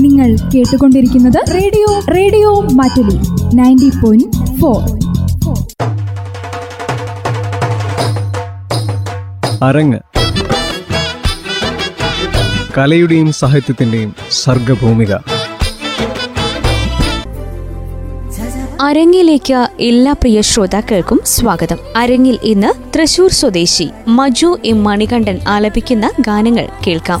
നിങ്ങൾ കേട്ടുകൊണ്ടിരിക്കുന്നത് radio radio Mattoli ninety point four. അരങ്ങ്. കലയുടെയും സാഹിത്യത്തിന്റെയും സർഗഭൂമിക. അരങ്ങിലേക്ക് എല്ലാ പ്രിയ ശ്രോതാക്കൾക്കും സ്വാഗതം. അരങ്ങിൽ ഇന്ന് തൃശൂർ സ്വദേശി മജു എം മണികണ്ഠൻ ആലപിക്കുന്ന ഗാനങ്ങൾ കേൾക്കാം.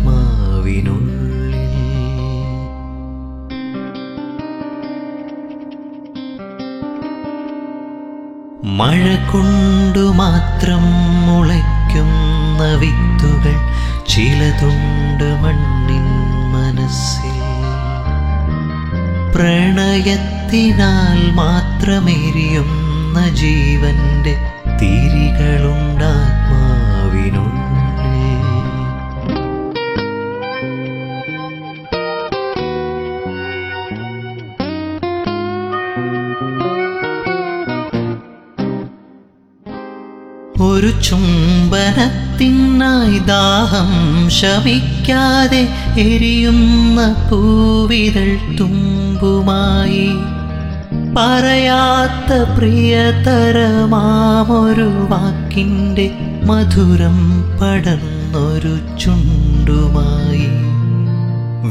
മഴ കൊണ്ടു മാത്രം മുളയ്ക്കുന്ന വിത്തുകൾ ചിലതുണ്ട് മണ്ണിൻ മനസ്സിൽ. പ്രണയത്തിനാൽ മാത്രമെരിയുന്ന ജീവന്റെ തിരികളുണ്ടാത്മാവിനുള്ളിൽ ഒരു ചുംബനത്തിനായി ദാഹം ശമിക്കാതെ എരിയുന്ന പൂവിതൾ തുമ്പുമായി. പറയാത്ത പ്രിയതരമാമൊരു വാക്കിന്റെ മധുരം പടർന്നൊരു ചുണ്ടുമായി.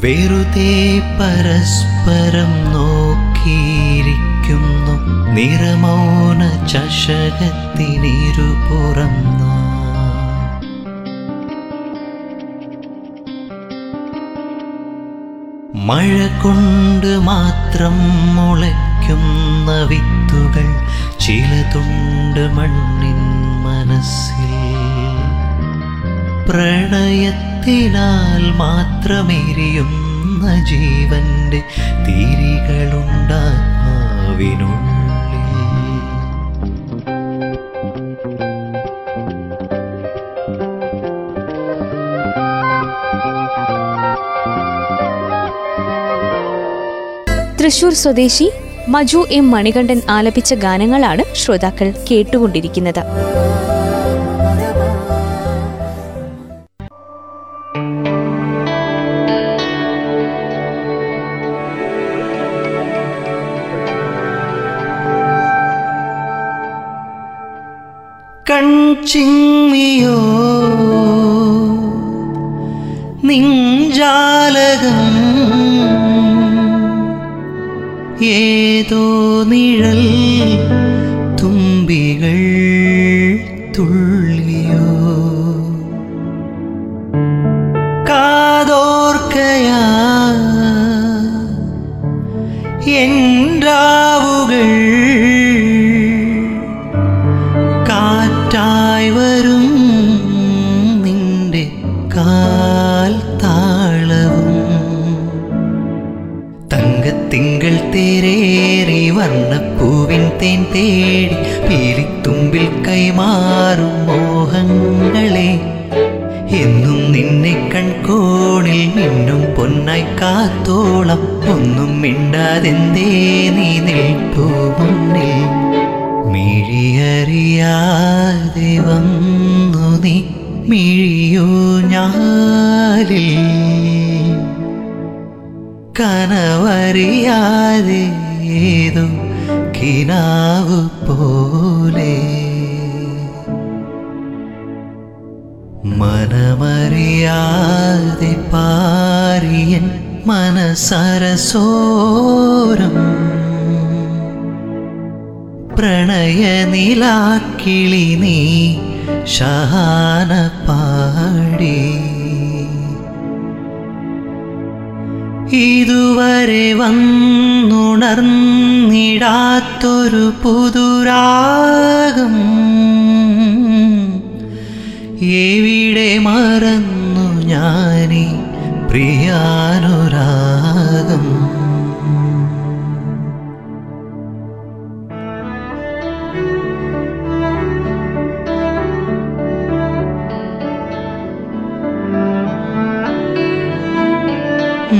വെറുതെ പരസ്പരം നോക്കിയിരിക്കുന്നു നിറമൗന ചഷകത്തിനിരുപുറന്ന. മഴ കൊണ്ട് മാത്രം മുളയ്ക്കുന്ന വിത്തുകൾ ചിലതുണ്ട് മണ്ണിൻ മനസ്സിൽ. പ്രണയത്തിനാൽ മാത്രമെരിയുന്ന ജീവന്റെ തിരികളുണ്ടാത്മാവിനുള്ളിൽ തൃശൂർ സ്വദേശി മജു എം മണികണ്ഠൻ ആലപിച്ച ഗാനങ്ങളാണ് ശ്രോതാക്കൾ കേട്ടുകൊണ്ടിരിക്കുന്നത്. കൺചിങ്ങിയോ നിഞ്ചാലകം ഏതോ നിഴൽ നീ മിഴിയോ ഞാലിൽ കനവറിയാതെ ഏതോ കിനാവ് പോലെ. മനമറിയാതെ പാരിയൻ മനസരസോരം പ്രണയനിലാക്കിളി നീ ഷഹാന പാടി. ഇതുവരെ വന്നുണർന്നിടാത്തൊരു പുതുരാഗം എവിടെ മറന്നു ഞാനീ പ്രിയാനുരാഗം? തൃശൂർ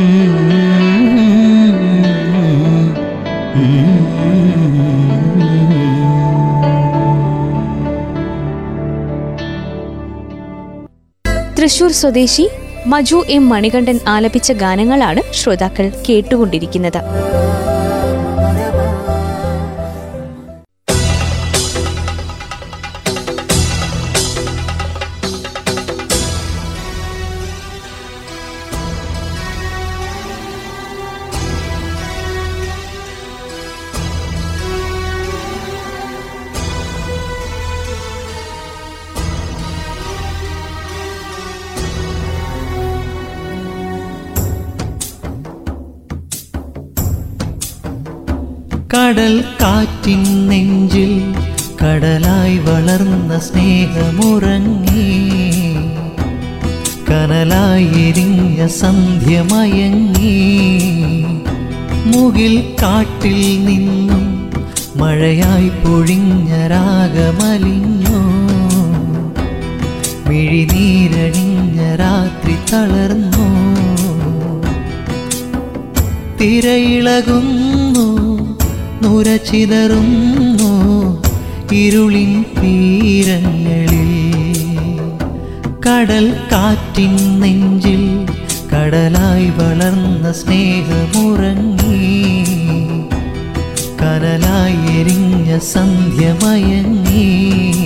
സ്വദേശി മജു എം മണികണ്ഠൻ ആലപിച്ച ഗാനങ്ങളാണ് ശ്രോതാക്കൾ കേട്ടുകൊണ്ടിരിക്കുന്നത്. കടൽ കാറ്റിൻ നെഞ്ചിൽ കടലായി വളർന്ന സ്നേഹമുറങ്ങി. കനലായി എരിഞ്ഞ സന്ധ്യമയങ്ങി മുകിൽ കാട്ടിൽ നിന്നും മഴയായി പൊഴിഞ്ഞ രാഗമലിഞ്ഞു. മിഴിനീരണിഞ്ഞ രാത്രി തളർന്നു. തിരയിളകുന്നു നുരചിതറുന്നു ഇരുളിൻ തീരങ്ങളിൽ. കടൽ കാറ്റിൻ നെഞ്ചിൽ കടലായി വളർന്ന സ്നേഹമുറങ്ങി. കനലായി എരിഞ്ഞ സന്ധ്യമയങ്ങി.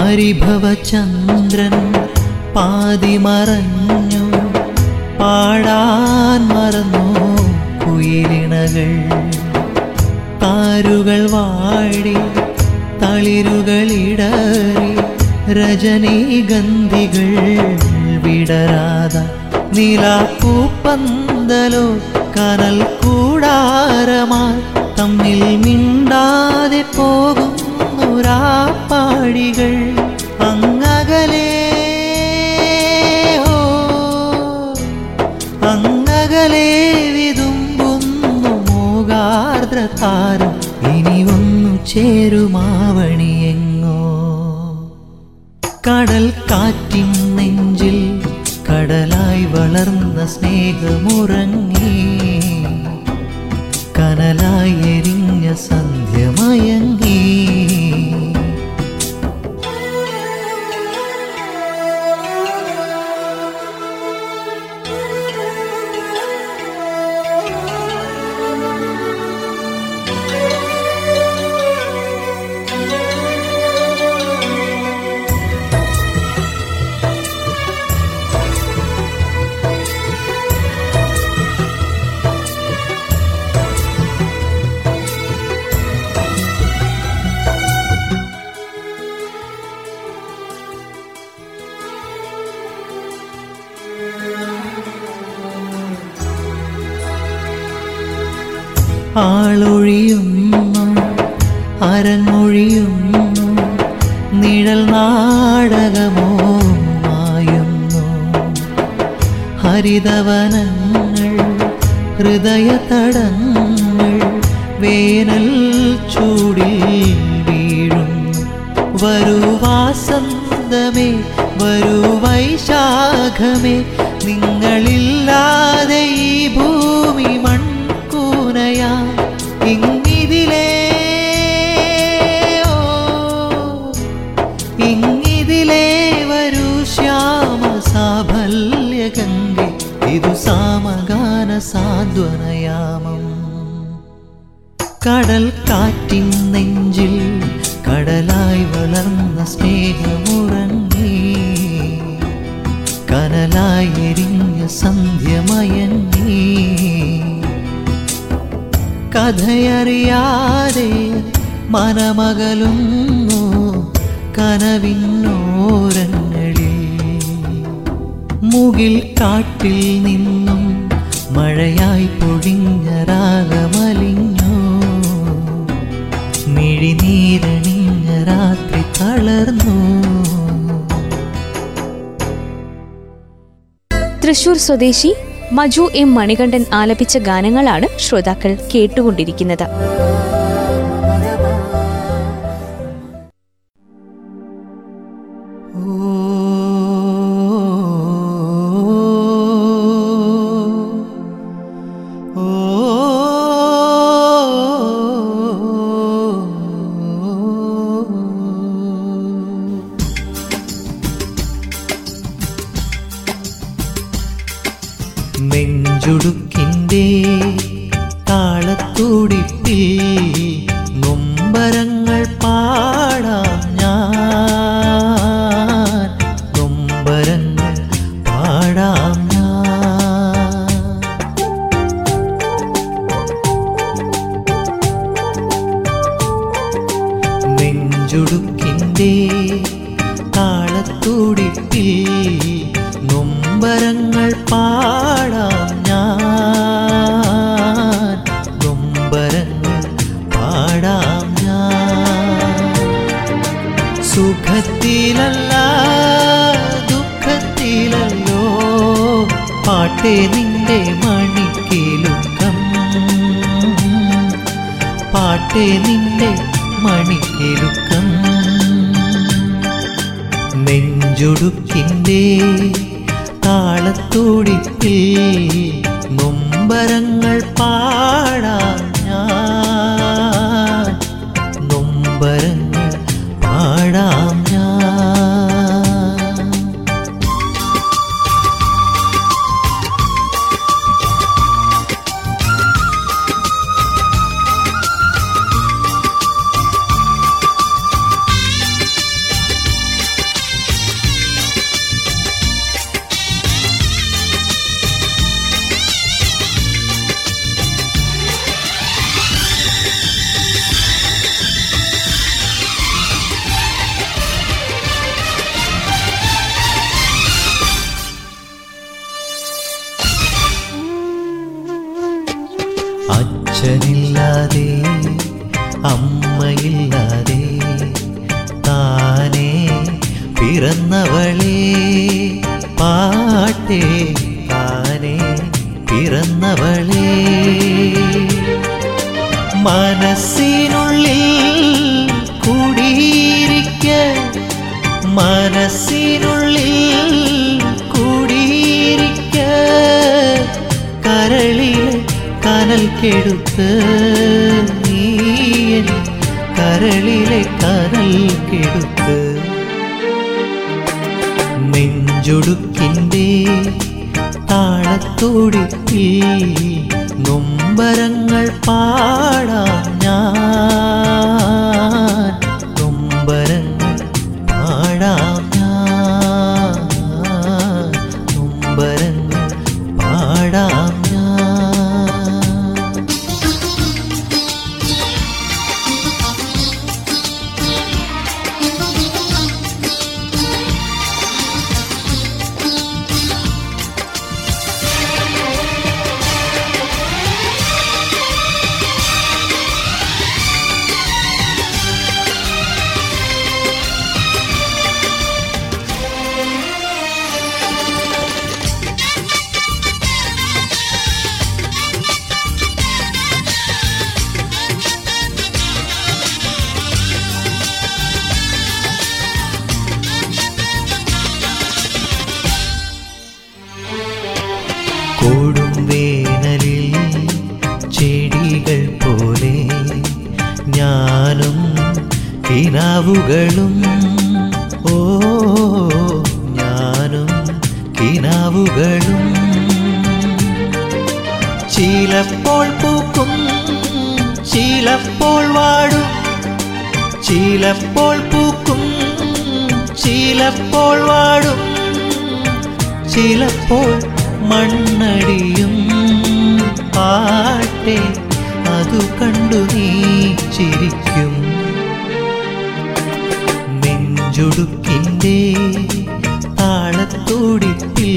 പരിഭവചന്ദ്രൻ പാതി മറഞ്ഞു പാടാൻ മറന്നു കുയിലിണകൾ. താരുകൾ വാടി തളിരുകളിടറി രജനീഗന്ധികൾ വിടരാത നിലാപ്പൂപ്പന്തലോ കനൽ കൂടാരമാർ തമ്മിൽ മിണ്ടാതെ പോകുന്നുരാപ്പാടികൾ അങ്ങകലേ അങ്ങകലേ വിതുമ്പുന്നു മൂകാർദ്രതാരം. ഇനി ഒന്നു ചേരുമാവണിയെങ്ങോ കടൽ കാറ്റിൻ നെഞ്ചിൽ കടലായി വളർന്ന സ്നേഹമുറങ്ങി. കനലായി എരിഞ്ഞ സന്ധ്യമയങ്ങി. അരങ്ങൊഴിയുന്നു നിഴൽ നാടകമോ മായുന്നു. ഹരിതവനങ്ങൾ ഹൃദയതടങ്ങൾ വേനൽ ചൂടിൽ വീഴും. വരൂ വാസന്തമേ വരൂ നിങ്ങളില്ലാതെ ഈ ഭൂമി മൺകൂനയാ കടൽ കാറ്റിൻ നെഞ്ചിൽ കടലായി വളർന്ന സ്നേഹമുറങ്ങി. കനലായി എരിഞ്ഞ സന്ധ്യമയങ്ങി കഥയറിയാതെ മനമകലുന്നു കനവിന്നോരങ്ങളിൽ. മുകിൽ കാട്ടിൽ നിന്നും മഴയായി പൊടിഞ്ഞ രാഗമലിഞ്ഞു. തളർന്നു തൃശൂർ സ്വദേശി മജു എം മണികണ്ഠൻ ആലപിച്ച ഗാനങ്ങളാണ് ശ്രോതാക്കൾ കേട്ടുകൊണ്ടിരിക്കുന്നത്. നെഞ്ചുടുക്കിന്റെ താളത്തുടിപ്പിൽ നൊമ്പരങ്ങൾ പാടാം ഞാൻ. നൊമ്പരങ്ങൾ പാടാം ഞാൻ. സുഖത്തിലല്ല ദുഃഖത്തിലല്ലോ. പാട്ടേ നിന്റെ മണിക്കിലുക്കം. പാട്ടേ നിന്റെ മണിക്കിലുക്കം നെഞ്ചൊടുക്കിന്റെ താളത്തുടിപ്പിൽ നൊമ്പരങ്ങൾ പാടാ നൊമ്പരങ്ങൾ പാട്ടേ താനേ പിറന്നവളെ. മനസ്സിനുള്ളിൽ കുടിയിരിക്ക മനസ്സിനുള്ളിൽ കുടിയിരിക്ക. കരളിൽ കനൽ കെടുത്ത് നീ കരളിലെ കനൽ കെടുത്ത് നെഞ്ചൊടുക്കിന്റെ താളത്തോടിപ്പിൽ നൊമ്പരങ്ങൾ പാടാം ഞാൻ. ചെടികൾ പോലെ ഞാനും കിനാവുകളും. ഓ ഞാനും കിനാവുകളും. ചിലപ്പോൾ പൂക്കും ചിലപ്പോൾ വാടും. ചിലപ്പോൾ പൂക്കും ചിലപ്പോൾ വാടും. ചിലപ്പോൾ മണ്ണടിയും. പാട്ടെ അതു കണ്ടു നീ ചിരിക്കും. നെഞ്ചുടുക്കിന്റെ താളത്തോടിപ്പിൽ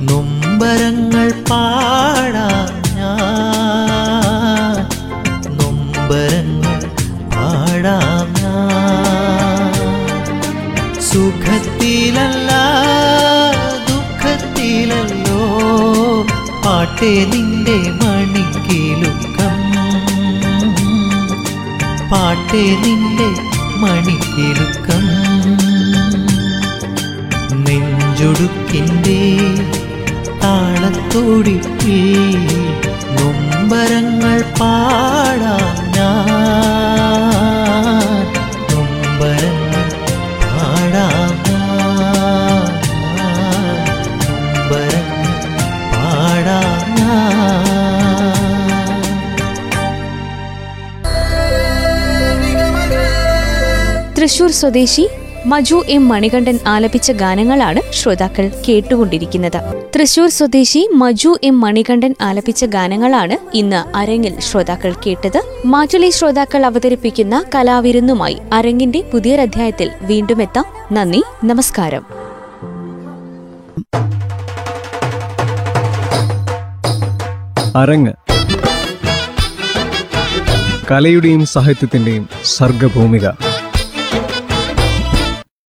നൊമ്പരങ്ങൾ പാടാ ഞാൻ. നൊമ്പരങ്ങൾ പാടാ ഞാൻ. സുഖത്തിലല്ല പാട്ടേ നിന്റെ മണിക്കിലുക്കം. പാട്ടേ നിന്റെ മണിക്കിലുക്കം. നെഞ്ചൊടുക്കിന്റെ താളത്തോടിപ്പിൽ നൊമ്പരങ്ങൾ പാടാ ഞാൻ നൊമ്പരങ്ങൾ തൃശൂർ സ്വദേശി മജു എം മണികണ്ഠൻ ആലപിച്ച ഗാനങ്ങളാണ് ശ്രോതാക്കൾ കേട്ടുകൊണ്ടിരിക്കുന്നത്. തൃശൂർ സ്വദേശി മജു എം മണികണ്ഠൻ ആലപിച്ച ഗാനങ്ങളാണ് ഇന്ന് അരങ്ങിൽ ശ്രോതാക്കൾ കേട്ടത്. മാറ്റുലി ശ്രോതാക്കൾ അവതരിപ്പിക്കുന്ന കലാവിരുന്നുമായി അരങ്ങിന്റെ പുതിയൊരധ്യായത്തിൽ വീണ്ടും എത്താം. നന്ദി നമസ്കാരം. അരങ്ങ്. കലയുടെയും സാഹിത്യത്തിന്റെയും സർഗഭൂമിക.